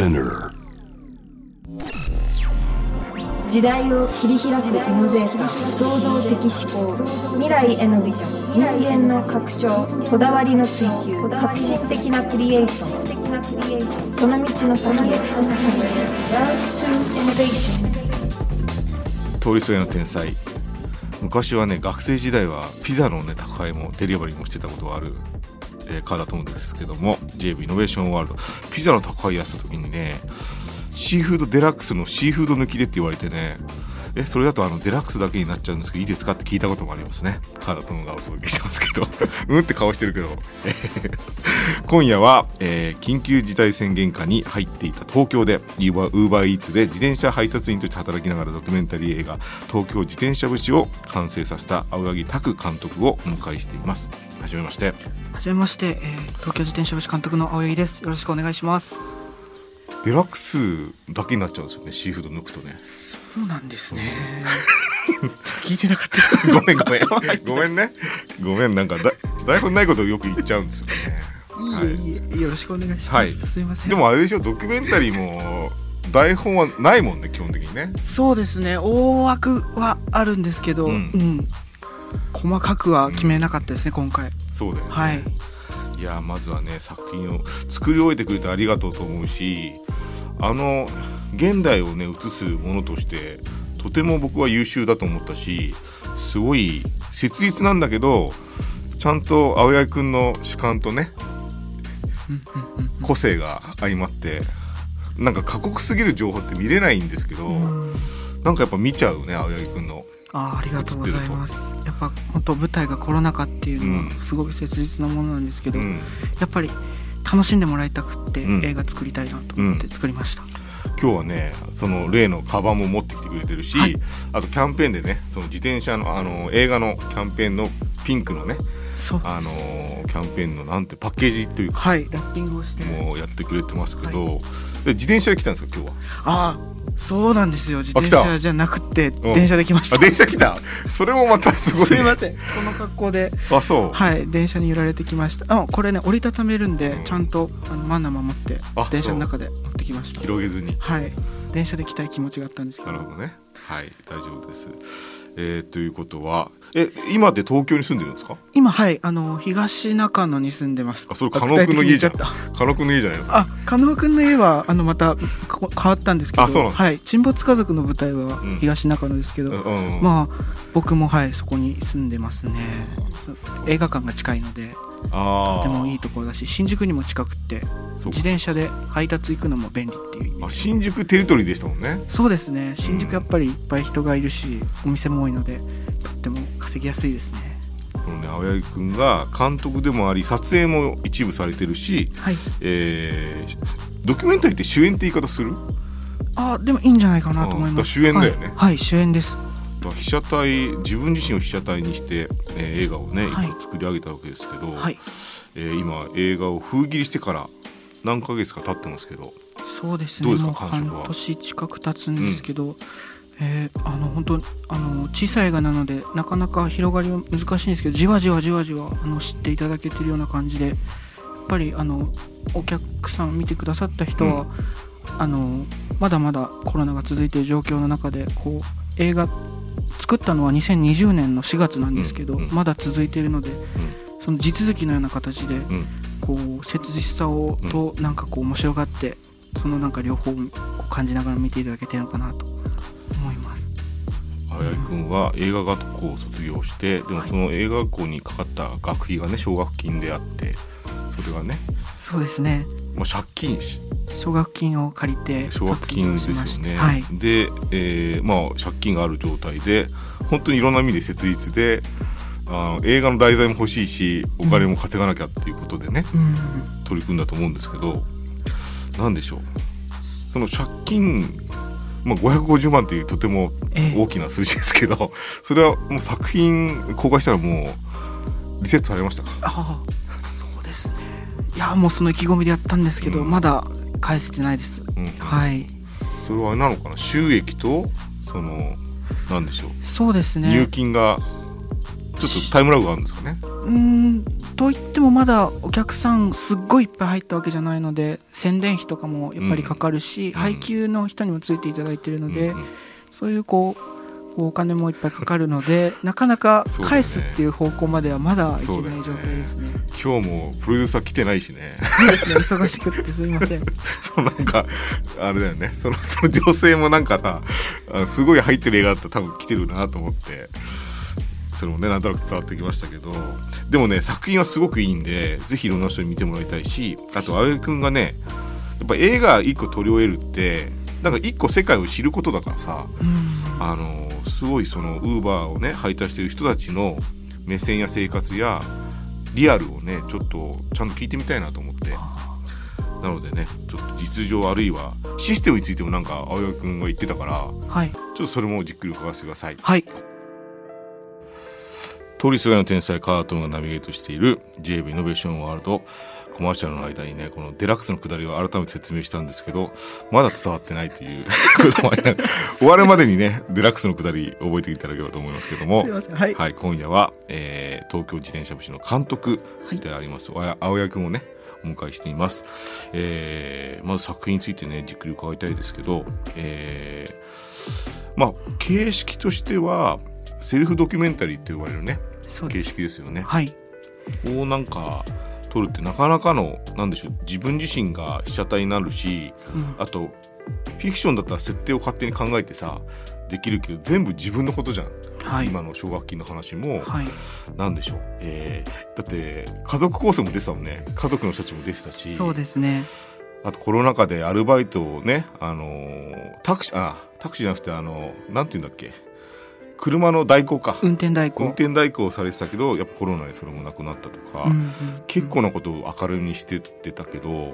Spinner. 時代を切り開くイノベーター創造的思考未来へのビジョン人間の拡張こだわりの追求革新的なクリエーション。その道の先へ。Love to Innovation 通りすがりの天才昔はね学生時代はピザのね宅配もデリバリーもしてたことがある、えー、川田智ですけども JV イノベーションワールドピザの宅配やってた時にねシーフードデラックスのシーフード抜きでって言われてね えそれだとあのデラックスだけになっちゃうんですけどいいですかって聞いたこともありますね。川田智がお届けしてますけど。うんって顔してるけど。今夜は、えー緊急事態宣言下に入っていた東京でウーバーイーツで自転車配達員として働きながらドキュメンタリー映画「東京自転車節」を完成させた青柳拓監督をお迎えしています。はじめまして。はじめまして、えー東京自転車部監督の青柳です。よろしくお願いします。デラックスだけになっちゃうんですよね。シーフード抜くとねそうなんですね。聞いてなかった。ごめんごめん ごめんねごめんなんかだ台本ないことをよく言っちゃうんですよねはいいえいえ、よろしくお願いします。はいすいません。でもあれでしょドキュメンタリーも台本はないもんね基本的にねそうですね。大枠はあるんですけど、ううんん。細かくは決めなかったですね、今回。そうだよね、はい。いやまずはね作品を作り終えてくれてありがとうと思うしあの現代をね映すものとしてとても僕は優秀だと思ったしすごい切実なんだけどちゃんと青柳君の主観とね個性が相まってなんか過酷すぎる情報って見れないんですけど、うん。なんかやっぱ見ちゃうね青柳君の。あーありがとうございます。やっぱ本当舞台がコロナ禍っていうのうん。はすごく切実なものなんですけど、うん。やっぱり楽しんでもらいたくってうん映画作りたいなと思って作りました。今日はねその例のカバンも持ってきてくれてるし、はいあとキャンペーンでねその自転車のあの映画のキャンペーンのピンクのね。あのキャンペーンのなんてパッケージというかはい、ラッピングをして。もうやってくれてますけど、で自転車で来たんですか今日は？ああそうなんですよ。自転車じゃなくて電車で来ました。あ電車来た。それもまたすごい、ね、すいません。この格好で。あそう、はい電車に揺られてきました。あこれね折りたためるんで、うん。ちゃんとあのマナー守ってあ電車の中で持ってきました。広げずに。はい。電車で来たい気持ちがあったんですけど。なるほどね。はい大丈夫ですえー、ということはえ今で東京に住んでるんですか？今はいあの東中野に住んでます。あそれ加納君の家じゃ加納君の家じゃないですか？あ加納君の家はあのまたか変わったんですけどあそうなんだはい沈没家族の舞台はうん。東中野ですけど、うんうん。まあ僕もはいそこに住んでますね。そ映画館が近いのでとてもいいところだし新宿にも近くって自転車で配達行くのも便利っていうあ新宿テリトリーでしたもんね。そうですね。新宿やっぱりいっぱい人がいるしお店も多いのでとっても稼ぎやすいですね。このね青柳君が監督でもあり撮影も一部されてるし、はい。えードキュメンタリーって主演って言い方する？あでもいいんじゃないかなと思います。主演だよね。はい、はい主演です被写体自分自身を被写体にして、えー映画をね、は作り上げたわけですけど、はい。えー今映画を封切りしてから何ヶ月か経ってますけどそうですどうですか感触は？半年近く経つんですけど、えーあの本当あの小さい映画なのでなかなか広がりは難しいんですけどじわじわじわじわあの知っていただけてるような感じでやっぱりあのお客さん見てくださった人は、あのまだまだコロナが続いている状況の中でこう映画作ったのは2020年の4月なんですけど、まだ続いているので、その地続きのような形でうん。こう切実さをとなんかこう面白がってそのなんか両方感じながら見ていただけてるのかなと思います。青柳君は映画学校を卒業してでもはい。その映画学校にかかった学費がね奨学金であってそれがね、そうですね。まあ、借金し。奨学金を借りて奨学金ですよね。はい。で、えーまあ、借金がある状態で本当にいろんな意味で切実であの映画の題材も欲しいしお金も稼がなきゃっていうことでね、うん。取り組んだと思うんですけど何でしょう。その借金、まあ、550万というとてもええ。大きな数字ですけどそれはもう作品公開したらもうリセットされましたか？ああやもうその意気込みでやったんですけど、うん。まだ返せてないです。うん。はい。それはなのかな？収益とその何でしょう、そうですね。入金がちょっとタイムラグがあるんですかね？うーんといってもまだお客さんすっごいいっぱい入ったわけじゃないので宣伝費とかもやっぱりかかるし、配給の人にもついていただいてるので、うんうん。そういうこうお金もいっぱいかかるので なかなか返すっていう方向まではまだいけない状態ですね。今日もプロデューサー来てないしね。そうですね。忙しくってすいません。そうなんかあれだよね。そのその女性もなんかさあすごい入ってる映画だったら多分来てるなと思って。それもねなんとなく伝わってきましたけど。でもね作品はすごくいいんでぜひいろんな人に見てもらいたいしあと青柳君がねやっぱ映画一個撮り終えるってなんか一個世界を知ることだからさうん。あのすごいそのウーバーをね配達してる人たちの目線や生活やリアルをねちょっとちゃんと聞いてみたいなと思って。なのでねちょっと実情あるいはシステムについてもなんか青柳くんが言ってたからはい。ちょっとそれもじっくり伺わせてください。はい。通りすがりの天才カートンがナビゲートしている JV イノベーションワールドコマーシャルの間にねこのデラックスの下りを改めて説明したんですけどまだ伝わってないという こともありながら終わるまでにねデラックスの下り覚えていただければと思いますけども。すいません。はい、はい、今夜は、えー東京自転車部の監督であります、あや青柳君をねお迎えしています、えーまず作品についてねじっくり伺いたいですけど、えーまあ形式としてはセルフドキュメンタリーって呼ばれるね形式ですよね。はい。こうなんか撮るってなかなかのなんでしょう自分自身が被写体になるしうん。あとフィクションだったら設定を勝手に考えてさできるけど全部自分のことじゃん、はい。今の奨学金の話も、はい。なんでしょう、えーだって家族構成も出てたもんね。家族の人たちも出てたし。そうですね。あとコロナ禍でアルバイトをね、あのータクシーあタクシーじゃなくてあのなんて言うんだっけ車の代行か、運転代行。運転代行をされてたけどやっぱコロナでそれもなくなったとか、うんうん結構なことを明るみにしてってたけど、うんうん。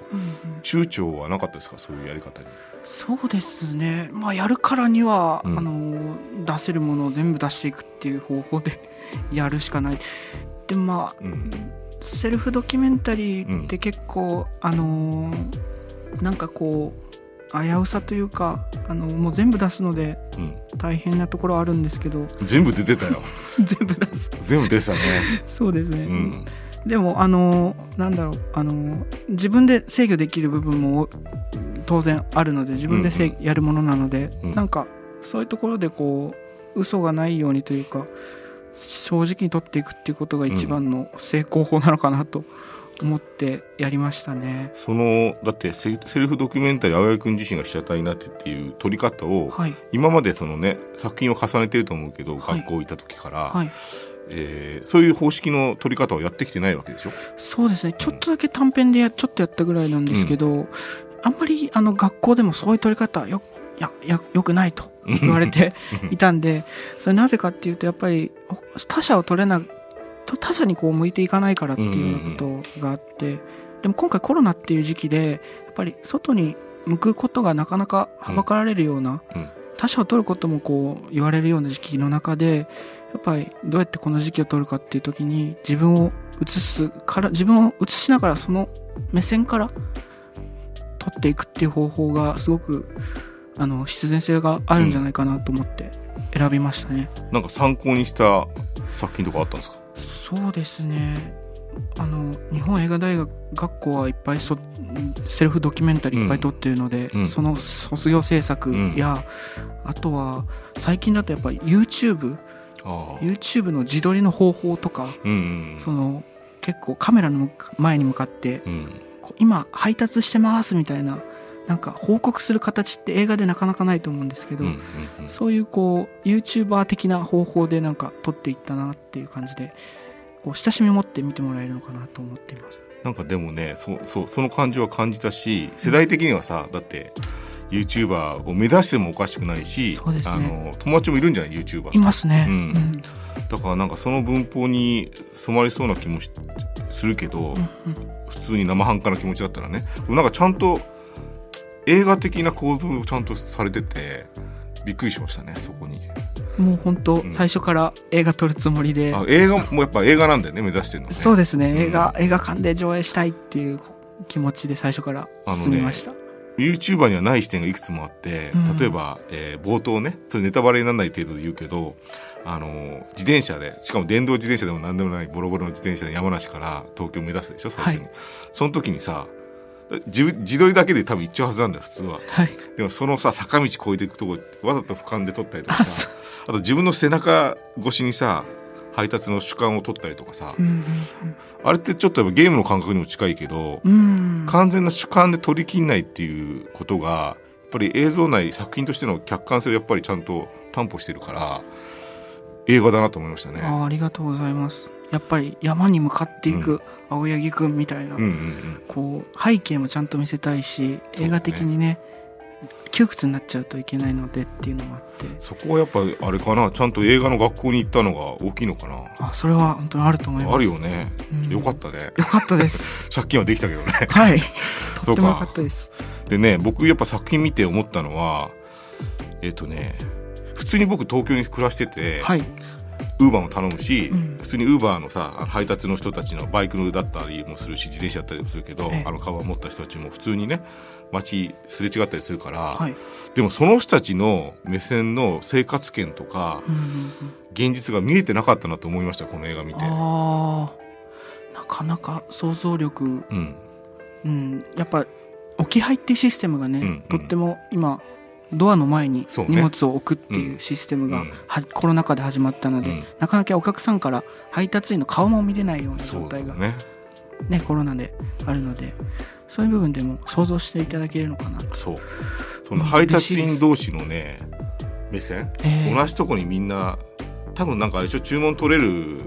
躊躇はなかったですか？そういうやり方に。そうですね。まあやるからには、うん。あの出せるものを全部出していくっていう方法で やるしかない。でもまあうん。セルフドキュメンタリーって結構、あのーなんかこう危うさというかあのもう全部出すのでうん、大変なところはあるんですけど。全部出てたよ。全部出す。全部出てたね。そうですね、うん。でもあのーなんだろうあのー自分で制御できる部分も当然あるので自分で制うん。やるものなので、うん。なんかそういうところでこう嘘がないようにというか正直に取っていくっていうことが一番の成功法なのかなと思ってやりましたね。そのだってセセルフドキュメンタリー青柳君自身が被写体になってっていう撮り方をはい。今までそのね作品を重ねてると思うけど、はい。学校行った時から、はい。えーそういう方式の撮り方をやってきてないわけでしょ？そうですね。ちょっとだけ短編でやちょっとやったぐらいなんですけど、あんまりあの学校でもそういう撮り方よややよくないと言われて いたんでそれなぜかっていうとやっぱり他者を撮れなと他者にこう向いていかないからっていうようなことがあって、でも今回コロナっていう時期でやっぱり外に向くことがなかなかはばかられるような、うん。他者を撮ることもこう言われるような時期の中でやっぱりどうやってこの時期を撮るかっていう時に自分を映すから自分を映しながらその目線から撮っていくっていう方法がすごくあの必然性があるんじゃないかなと思って選びましたね。なんか参考にした作品とかあったんですか？そうですね。あの日本映画大学学校はいっぱいそセルフドキュメンタリーいっぱい撮ってるので、うん。その卒業制作や、あとは最近だとやっぱり YouTube YouTube の自撮りの方法とかうんうん。その結構カメラの前に向かってうん。今配達してますみたいななんか報告する形って映画でなかなかないと思うんですけど、うんうんうん。そういうこう YouTuber 的な方法でなんか撮っていったなっていう感じでこう親しみを持って見てもらえるのかなと思っています。なんかでもねそうそうその感じは感じたし世代的にはさだって YouTuber を目指してもおかしくないし、ね。あの友達もいるんじゃない？YouTuber いますね。うん。うん。だからなんかその文法に染まりそうな気もしするけど、うんうん。普通に生半可な気持ちだったらね。でもなんかちゃんと映画的な構造をちゃんとされててびっくりしましたねそこに。もう本当うん。最初から映画撮るつもりで、あ映画もやっぱ映画なんだよね目指してるのね。そうですね、ん。映画映画館で上映したいっていう気持ちで最初から進みました、YouTuber にはない視点がいくつもあってうん。例えば、えー冒頭ねそれネタバレにならない程度で言うけどあの自転車でしかも電動自転車でも何でもないボロボロの自転車で山梨から東京を目指すでしょ最初に、はい。その時にさ自自撮りだけで多分行っちゃうはずなんだよ普通は。はい。でもそのさ坂道越えていくとこわざと俯瞰で撮ったりとかあさそあと自分の背中越しにさ配達の主観を撮ったりとかさ、うんあれってちょっとゲームの感覚にも近いけど、うん。うん完全な主観で撮りきんないっていうことがやっぱり映像内作品としての客観性をやっぱりちゃんと担保してるから映画だなと思いましたね。あありがとうございます。やっぱり山に向かっていく青柳くんみたいな、うんうんうん、こう背景もちゃんと見せたいし映画的にね窮屈になっちゃうといけないのでっていうのもあって。そこはやっぱあれかなちゃんと映画の学校に行ったのが大きいのかな。あそれは本当にあると思います。あるよね、うん。よかったね。よかったです。借金はできたけどね。はい。とってもよか。かったです。でね僕やっぱ作品見て思ったのはえっ、とね普通に僕東京に暮らしてて、はいウーバーも頼むし、うん。普通にウーバーのさ配達の人たちのバイクだったりもするし自転車だったりもするけど、ええ。あのカバン持った人たちも普通にね街すれ違ったりするから、はい。でもその人たちの目線の生活圏とかうんうんうん。現実が見えてなかったなと思いましたこの映画見て。なかなか想像力。うん、うん。やっぱ置き配ってシステムがね、うんうん。とっても今ドアの前に荷物を置くっていうシステムが、うん。はコロナ禍で始まったので、うん。なかなかお客さんから配達員の顔も見れないような状態がねねコロナであるのでそういう部分でも想像していただけるのかな。と、そう。その配達員同士のね目線、えー同じとこにみんな多分なんかあれでしょ？注文取れる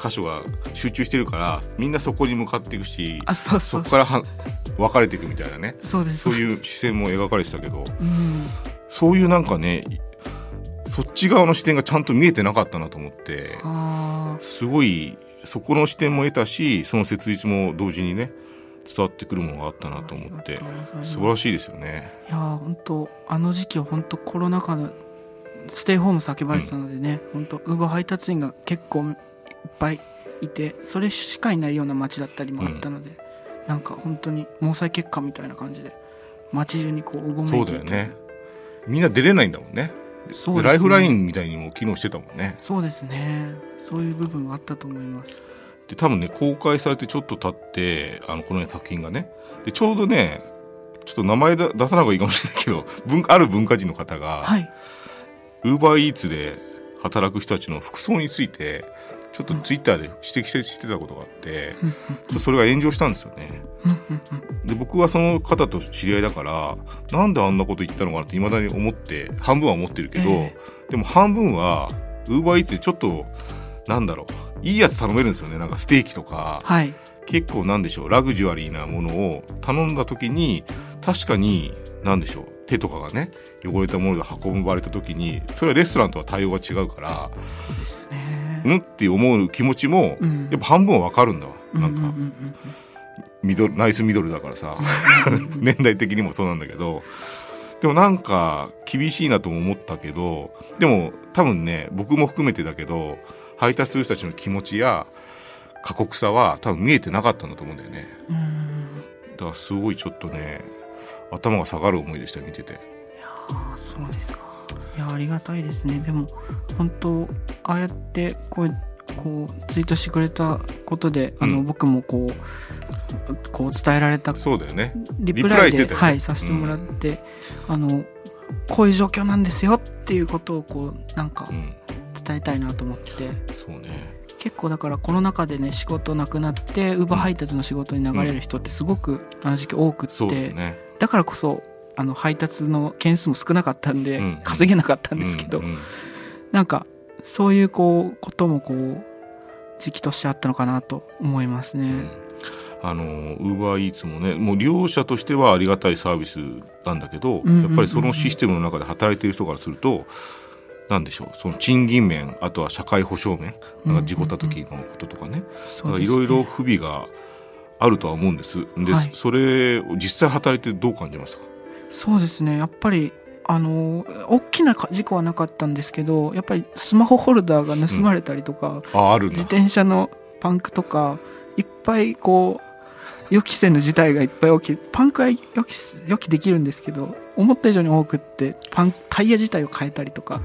箇所が集中してるからみんなそこに向かっていくしあそこからは分かれていくみたいなね。そういう視線も描かれてたけど。うん。そういうなんかねそっち側の視点がちゃんと見えてなかったなと思って。あすごいそこの視点も得たしその切実も同時にね伝わってくるものがあったなと思って。素晴らしいですよね。ーいやー本当あの時期は本当コロナ禍のステイホーム叫ばれてたのでね、本当ウーバー配達員が結構いっぱいいてそれしかいないような街だったりもあったので、なんか本当に毛細血管みたいな感じで街中にこううごめいて。そいうてだよね。みんな出れないんだもんね。そうですね。ライフラインみたいにも機能してたもんね。そうですね。そういう部分があったと思います。で多分ね公開されてちょっと経ってあのこの、ね、作品がね。でちょうどねちょっと名前だ出さない方がいいかもしれないけど 文ある文化人の方がはい。ウーバーイーツで働く人たちの服装についてちょっとツイッターで指摘してたことがあって、それが炎上したんですよね。で僕はその方と知り合いだからなんであんなこと言ったのかなって未だに思って半分は思ってるけど、えでも半分はウーバーイーツでちょっとなんだろういいやつ頼めるんですよね。なんかステーキとか。はい。結構なんでしょうラグジュアリーなものを頼んだ時に確かになんでしょう手とかがね汚れたもので運ばれた時にそれはレストランとは対応が違うからそうですねうん？って思う気持ちもうん。やっぱ半分は分かるんだわ、なんかミドルナイスミドルだからさ。年代的にもそうなんだけど。でもなんか厳しいなとも思ったけどでも多分ね僕も含めてだけど配達する人たちの気持ちや過酷さは多分見えてなかったんだと思うんだよね。うん。だからすごいちょっとね頭が下がる思いでした見てて。ああそうですかいやありがたいですね。でも本当ああやってこうこうツイートしてくれたことであの、うん。僕もこうこう伝えられたそうだよね。リプライでね。はい、させてもらって、あのこういう状況なんですよっていうことをこうなんかうん。伝えたいなと思って。そうね。結構だからコロナ禍でね仕事なくなってウーバー配達の仕事に流れる人ってすごくあの時期多くって、ね。だからこそあの配達の件数も少なかったんで、うん。稼げなかったんですけど、なんかそういうこうこともこう時期としてあったのかなと思いますね。あのウーバーイーツもねもう利用者としてはありがたいサービスなんだけど、うんうんうんうん。やっぱりそのシステムの中で働いている人からするとなんでしょうその賃金面あとは社会保障面なんか事故った時のこととかね。いろいろ不備があるとは思うんです。で、はい。それを実際働いてどう感じますか？そうですね。やっぱりあの大きな事故はなかったんですけどやっぱりスマホホルダーが盗まれたりとか、ああるんだ自転車のパンクとかいっぱいこう予期せぬ事態がいっぱい起きるパンクは予期予期できるんですけど思った以上に多くってパンタイヤ自体を変えたりとか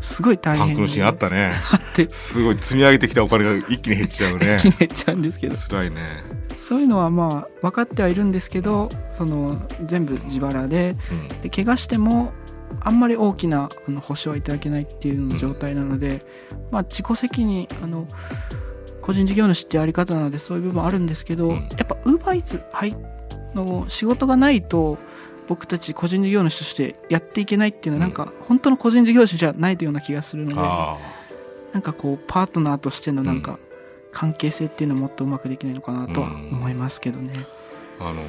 すごい大変パンクのシーンあったね。あって。すごい積み上げてきたお金が一気に減っちゃうね。一気に減っちゃうんですけど。辛いねそういうのはまあ分かってはいるんですけどその全部自腹でうん。で怪我してもあんまり大きなあの保証はいただけないっていう状態なので、まあ、自己責任あの個人事業主ってやり方なのでそういう部分あるんですけど、うん。やっぱウーバーイーツはいの仕事がないと僕たち個人事業主としてやっていけないっていうのはなんか本当の個人事業主じゃないというような気がするので、あなんかこうパートナーとしてのなんかうん関係性っていうのをもっとうまくできないのかなとは思いますけどね。ああの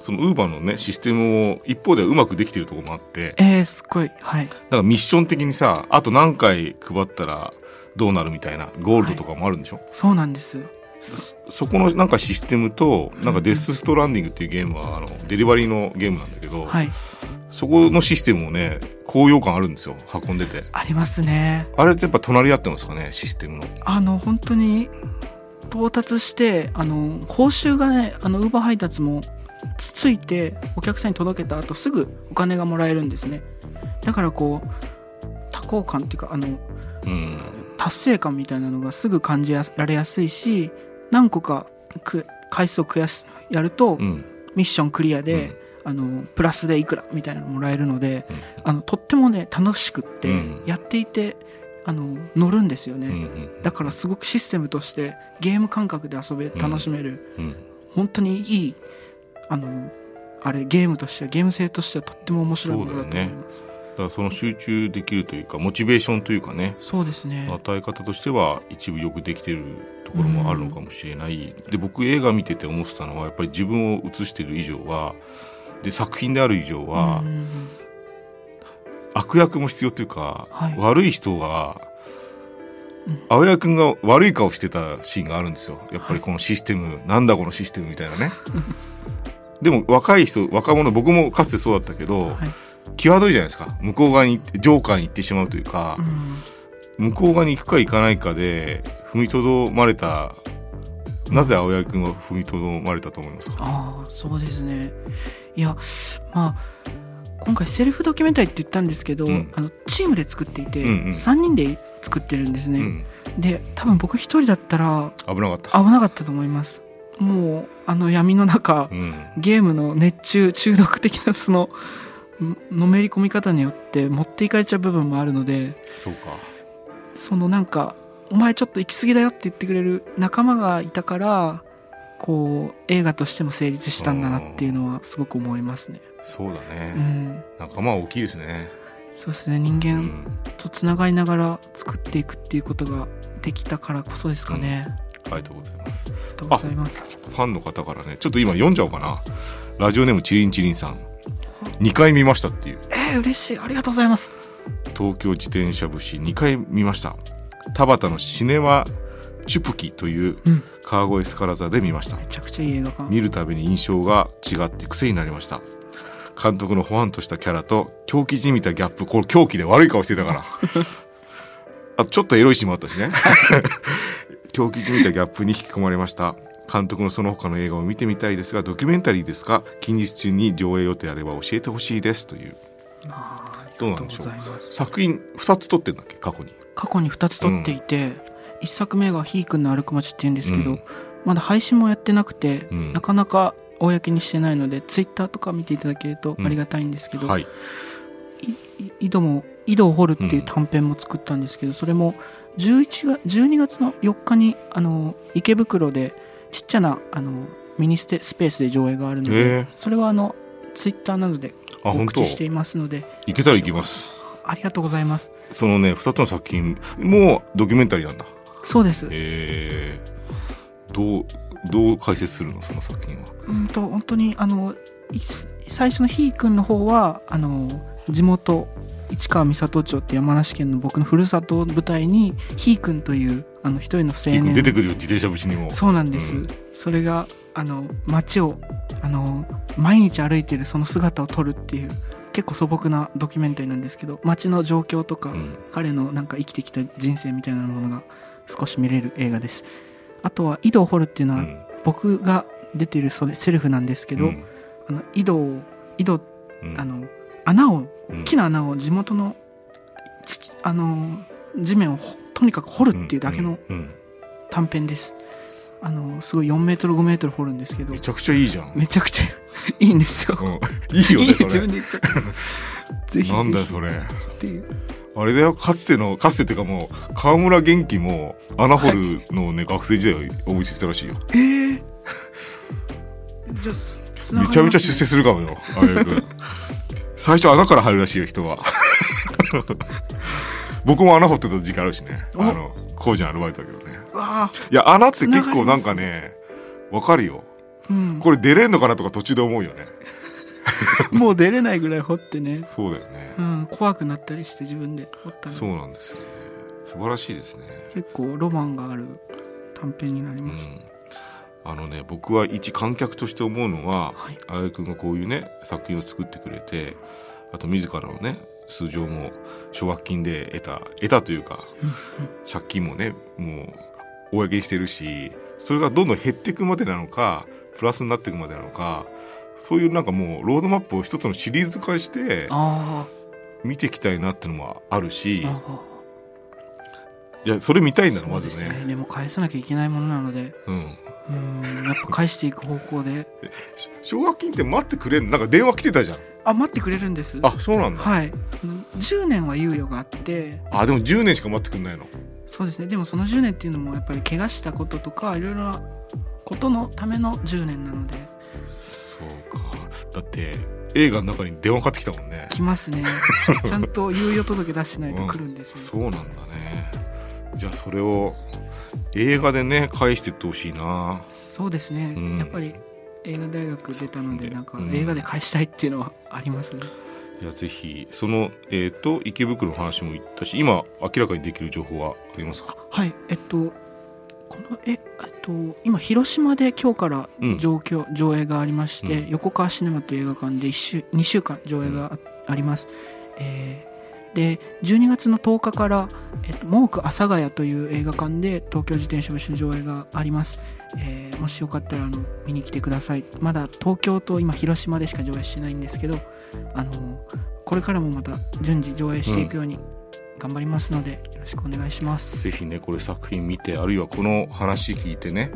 そのウーバーのねシステムを一方ではうまくできてるところもあってえー、すっごい。はい。だからミッション的にさあと何回配ったらどうなるみたいなゴールドとかもあるんでしょ、そうなんです。そそこのなんかシステムとなんかデス・ストランディングっていうゲームはあのデリバリーのゲームなんだけど、はいそこのシステムもね高揚感あるんですよ運んでて。ありますね。あれってやっぱ隣り合ってますかねシステムの。あの本当に到達してあの報酬がねあのウーバー配達もつついてお客さんに届けた後すぐお金がもらえるんですね。だからこう多幸感っていうかあのうん。達成感みたいなのがすぐ感じられやすいし何個かく回数を増やすやると、うん。ミッションクリアで、うんあのプラスでいくらみたいなのもらえるので、うん。あのとってもね楽しくって、うん。やっていてあの乗るんですよね、うんうんだからすごくシステムとしてゲーム感覚で遊べん。楽しめる、うん。本当にいいあのあれゲームとしてはゲーム性としてはとっても面白いものだと思います。だからその集中できるというかモチベーションというかね。そうですね。与え方としては一部よくできてるところもあるのかもしれない、で僕映画見てて思ってたのはやっぱり自分を映してる以上はで作品である以上は、うん悪役も必要というか、はい。悪い人がうん。青谷君が悪い顔してたシーンがあるんですよ。やっぱりこのシステム、なんだこのシステムみたいなね。でも若い人若者僕もかつてそうだったけど、はい。際どいじゃないですか。向こう側に行ってジョーカーに行ってしまうというか。う、ん。向こう側に行くか行かないかで踏みとどまれたなぜ青柳君は踏みとどまれたと思いますか？ああそうですね。いやまあ今回セルフドキュメンタリーって言ったんですけど、うん。あのチームで作っていて、うんうん。3人で作ってるんですね、うん、で多分僕一人だったら危なかった、危なかったと思います。もうあの闇の中、うん、ゲームの熱中中毒的なそのんのめり込み方によって持っていかれちゃう部分もあるのでそうか。そのなんか「お前ちょっと行き過ぎだよ」って言ってくれる仲間がいたからこう映画としても成立したんだなっていうのはすごく思いますね。そうだうね、ん、仲間は大きいですね、そうですね。人う間ん、とつながりながら作っていくっていうことができたからこそですかね。ありがとうございます。ありがとうございます。ファンの方からねちょっと今読んじゃおうかな。ラジオネームチリンチリンさん。2回見ましたっていう。えー、嬉しい。ありがとうございます。東京自転車節2回見ました田畑のシネマチュプキといううん。川越スカラ座で見ました。めちゃくちゃいい映画館。見るたびに印象が違って癖になりました。監督のほわんとしたキャラと狂気じみたギャップこれ狂気で悪い顔してたから。あちょっとエロいシーンもあったしね。狂気じみたギャップに引き込まれました。監督のその他の映画を見てみたいですがドキュメンタリーですか。近日中に上映予定あれば教えてほしいです。という。どうありがとうんでしょう。作品2つ撮ってんだっけ過去に過去に2つ撮っていて、一1作目が「ひーくんの歩く街」っていうんですけど、うん。まだ配信もやってなくて、うん。なかなか公にしてないのでツイッターとか見ていただけるとありがたいんですけど、はい。い井戸も井戸を掘るっていう短編も作ったんですけど、それも11月12月の4日にあの池袋でちっちゃなあのミニステスペースで上映があるのへえ。でそれはあのツイッターなどで告知していますので行けたら行きます。ありがとうございますそのね2つの作品もドキュメンタリーなんだ。そうです。えー、どうどう解説するの？その作品は。うんと本当にあのい最初のひーくんの方はあの地元市川三郷町って山梨県の僕のふるさとを舞台にひーくんというあの一人の青年。出てくるよ自転車節にも。そうなんです、うん。それがあの街をあの毎日歩いてるその姿を撮るっていう結構素朴なドキュメンタリーなんですけど街の状況とか、うん。彼のなんか生きてきた人生みたいなものが少し見れる映画です。あとは井戸を掘るっていうのは、うん。僕が出てるそれセルフなんですけど、うん。あの井戸を井戸うん。あの穴をうん。大きな穴を地元の土あの地面をほとにかく掘るっていうだけの短編です、あのすごい4メートル5メートル掘るんですけど。めちゃくちゃいいじゃん、めちゃくちゃ いいんですよ、うん、いいよね自分で言っちゃう。ぜひなんだよそれ。っていう。あれだよかつてのかつてっていうかもう川村元気も穴掘るのをね、学生時代思いついてたらしいよ。えー、じゃあね。めちゃめちゃ出世するかもよあやく。最初穴から入るらしいよ人は。僕も穴掘ってた時期あるしね。あおの工事のアルバイトだけどね。いや穴って結構なんかねわかるよ。ーうん。これ出れんのかなとか途中で思うよね。もう出れないぐらい掘ってね、そうだよね。うん、怖くなったりして自分で掘ったそうのなんですよね。素晴らしいですね。結構ロマンがある短編になりうました、ん。あのね僕は一観客として思うのははい。あやくんがこういうね作品を作ってくれてあと自らのね数錠も奨学金で得た得たというか借金もねもう公にしてるしそれがどんどん減っていくまでなのかプラスになっていくまでなのかそういうなんかもうロードマップを一つのシリーズ化してあ見ていきたいなっていうのもあるしいやそれ見たいんだーろまずそうですね。ね。でも返さなきゃいけないものなので。うん。うん。やっぱ返していく方向で。し奨学金って待ってくれんの？なんか電話来てたじゃん。あ待ってくれるんです。あそうなんだ。はい。うん10年は猶予があって。あでも10年しか待ってくんないの。そうですね。でもその10年っていうのもやっぱり怪我したこととかいろいろなことのための10年なので。そうか。だって映画の中に電話かかってきたもんね。来ますね。ちゃんと猶予届出してないと来るんですよ、そうなんだね。じゃあそれを映画でね返してってほしいな。そうですね、うん。やっぱり映画大学出たのでなんかうん。映画で返したいっていうのはありますね、いやぜひそのえっ、と池袋の話も言ったし今明らかにできる情報はありますかはいえっとこのえと今広島で今日からうん。上京、上映がありまして、うん。横川シネマという映画館で1週2週間上映があ,、ります、えーで12月の10日から、えっと、モーク阿佐ヶ谷という映画館で東京自転車部の上映があります、えーもしよかったらあの見に来てください。まだ東京と今広島でしか上映してないんですけどあのこれからもまた順次上映していくように頑張りますので、よろしくお願いします。ぜひねこれ作品見てあるいはこの話聞いてね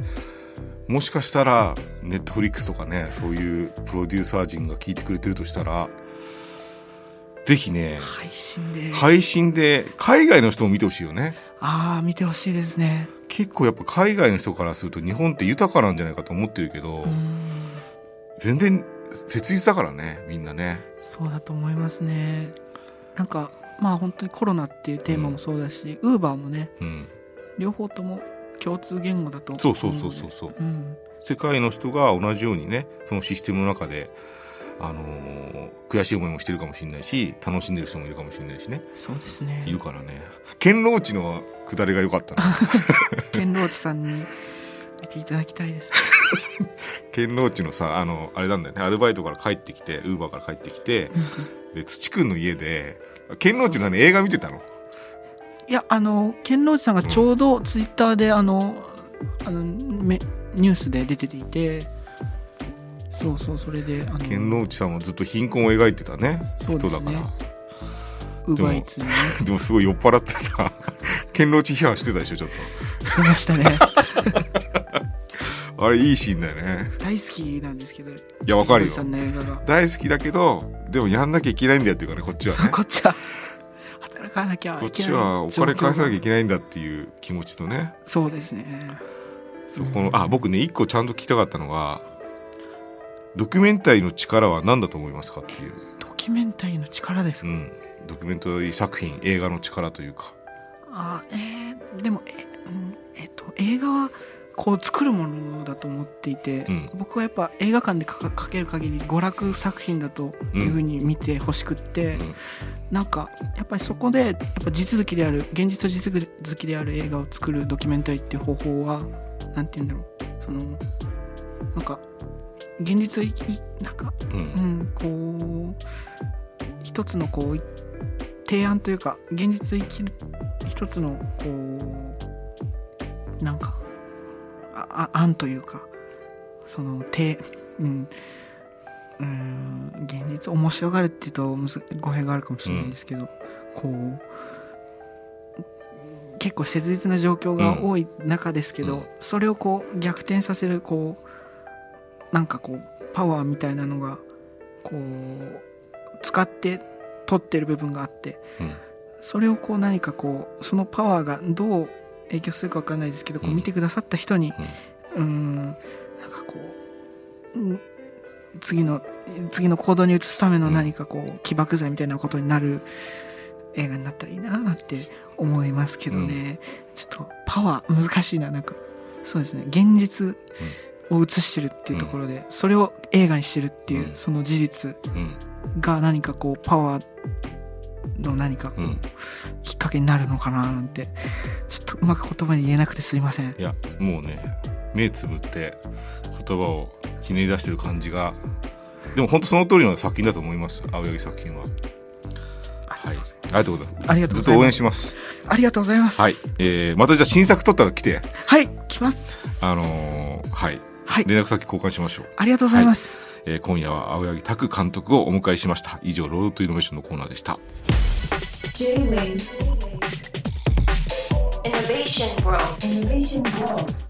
もしかしたらネットフリックスとかねそういうプロデューサー陣が聞いてくれてるとしたらぜひね配信で、配信で海外の人も見てほしいよね。ああ見てほしいですね。結構やっぱ海外の人からすると日本って豊かなんじゃないかと思ってるけど、うん。全然切実だからねみんなね。そうだと思いますね。なんかまあ本当にコロナっていうテーマもそうだしウーバーもねうん。両方とも共通言語だと思そうそうそうそうそう。うん。世界の人が同じようにねそのシステムの中であのー悔しい思いもしてるかもしれないし楽しんでる人もいるかもしれないしね。そうですね。いるからね。堅牢地の下りが良かったな。堅牢地さんに見ていただきたいです。堅牢地のさあのあれなんだよね。アルバイトから帰ってきてウーバーから帰ってきてで土くんの家で堅牢地の、ね、映画見てたの？いやあの堅牢地さんがちょうどツイッターであのあのめニュースで出てていて。そうそうそれであの。堅牢地さんはずっと貧困を描いてたねそ人だから。ウーバーイーツにねでもすごい酔っ払ってさ堅牢地批判してたでしょちょっしてましたね。と あれいいシーンだよね。大好きなんですけど。いいやわかるよ。大好きだけどでもやんなきゃいけないんだよっていうかねこっちはね。こっちは。働かなきゃこっいけないちはお金返さなきゃいけないんだっていう気持ちとね。そうですね。そこのあ僕ね一個ちゃんと聞きたかったのがドキュメンタリーの力は何だと思いますかっていう、ドキュメンタリーの力ですか、うん、ドキュメンタリー作品映画の力というか。あえーでもえ,、うんえっと映画はこう作るものだと思っていて、うん。僕はやっぱ映画館でかける限り娯楽作品だというふうに見てほしくって、うん。なんかやっぱりそこでやっぱ地続きである現実と地続きである映画を作るドキュメンタリーっていう方法はなんて言うんだろう。そのなんか現実をいいなんかうん。うん、こう一つのこう提案というか現実を生きる一つのこうなんかああ案というかその手うんうん現実面白がるっていうとむず語弊があるかもしれないんですけど、こう結構切実な状況が多い中ですけど、うん。それをこう逆転させるこうなんかこうパワーみたいなのがこう使って取ってる部分があってうん。それをこう何かこうそのパワーがどう影響するか分かんないですけど、こううん見てくださった人にうーんなんかこう、うん次の次の行動に移すための何かこう起爆剤みたいなことになる映画になったらいいななんて思いますけどね、ちょっとパワー難しいななんか。そうですね。現実を映してるっていうところで、それを映画にしてるっていう、うん。その事実うん。が何かこうパワーの何かこう、うん。きっかけになるのかななんてちょっとうまく言葉に言えなくてすいません。いやもうね目つぶって言葉をひねり出してる感じがでも本当その通りの作品だと思います青柳作品は。はいありがとうございます。ありがとうずっと応ございます。援します。ありがとうございます。はい、えー、またじゃあ新作撮ったら来て。はい来ます。あのーはい。はい。連絡先交換しましょう、ありがとうございます、えー今夜は青柳拓監督をお迎えしました。以上ロードトゥイノベーションのコーナーでした Innovation World. Innovation World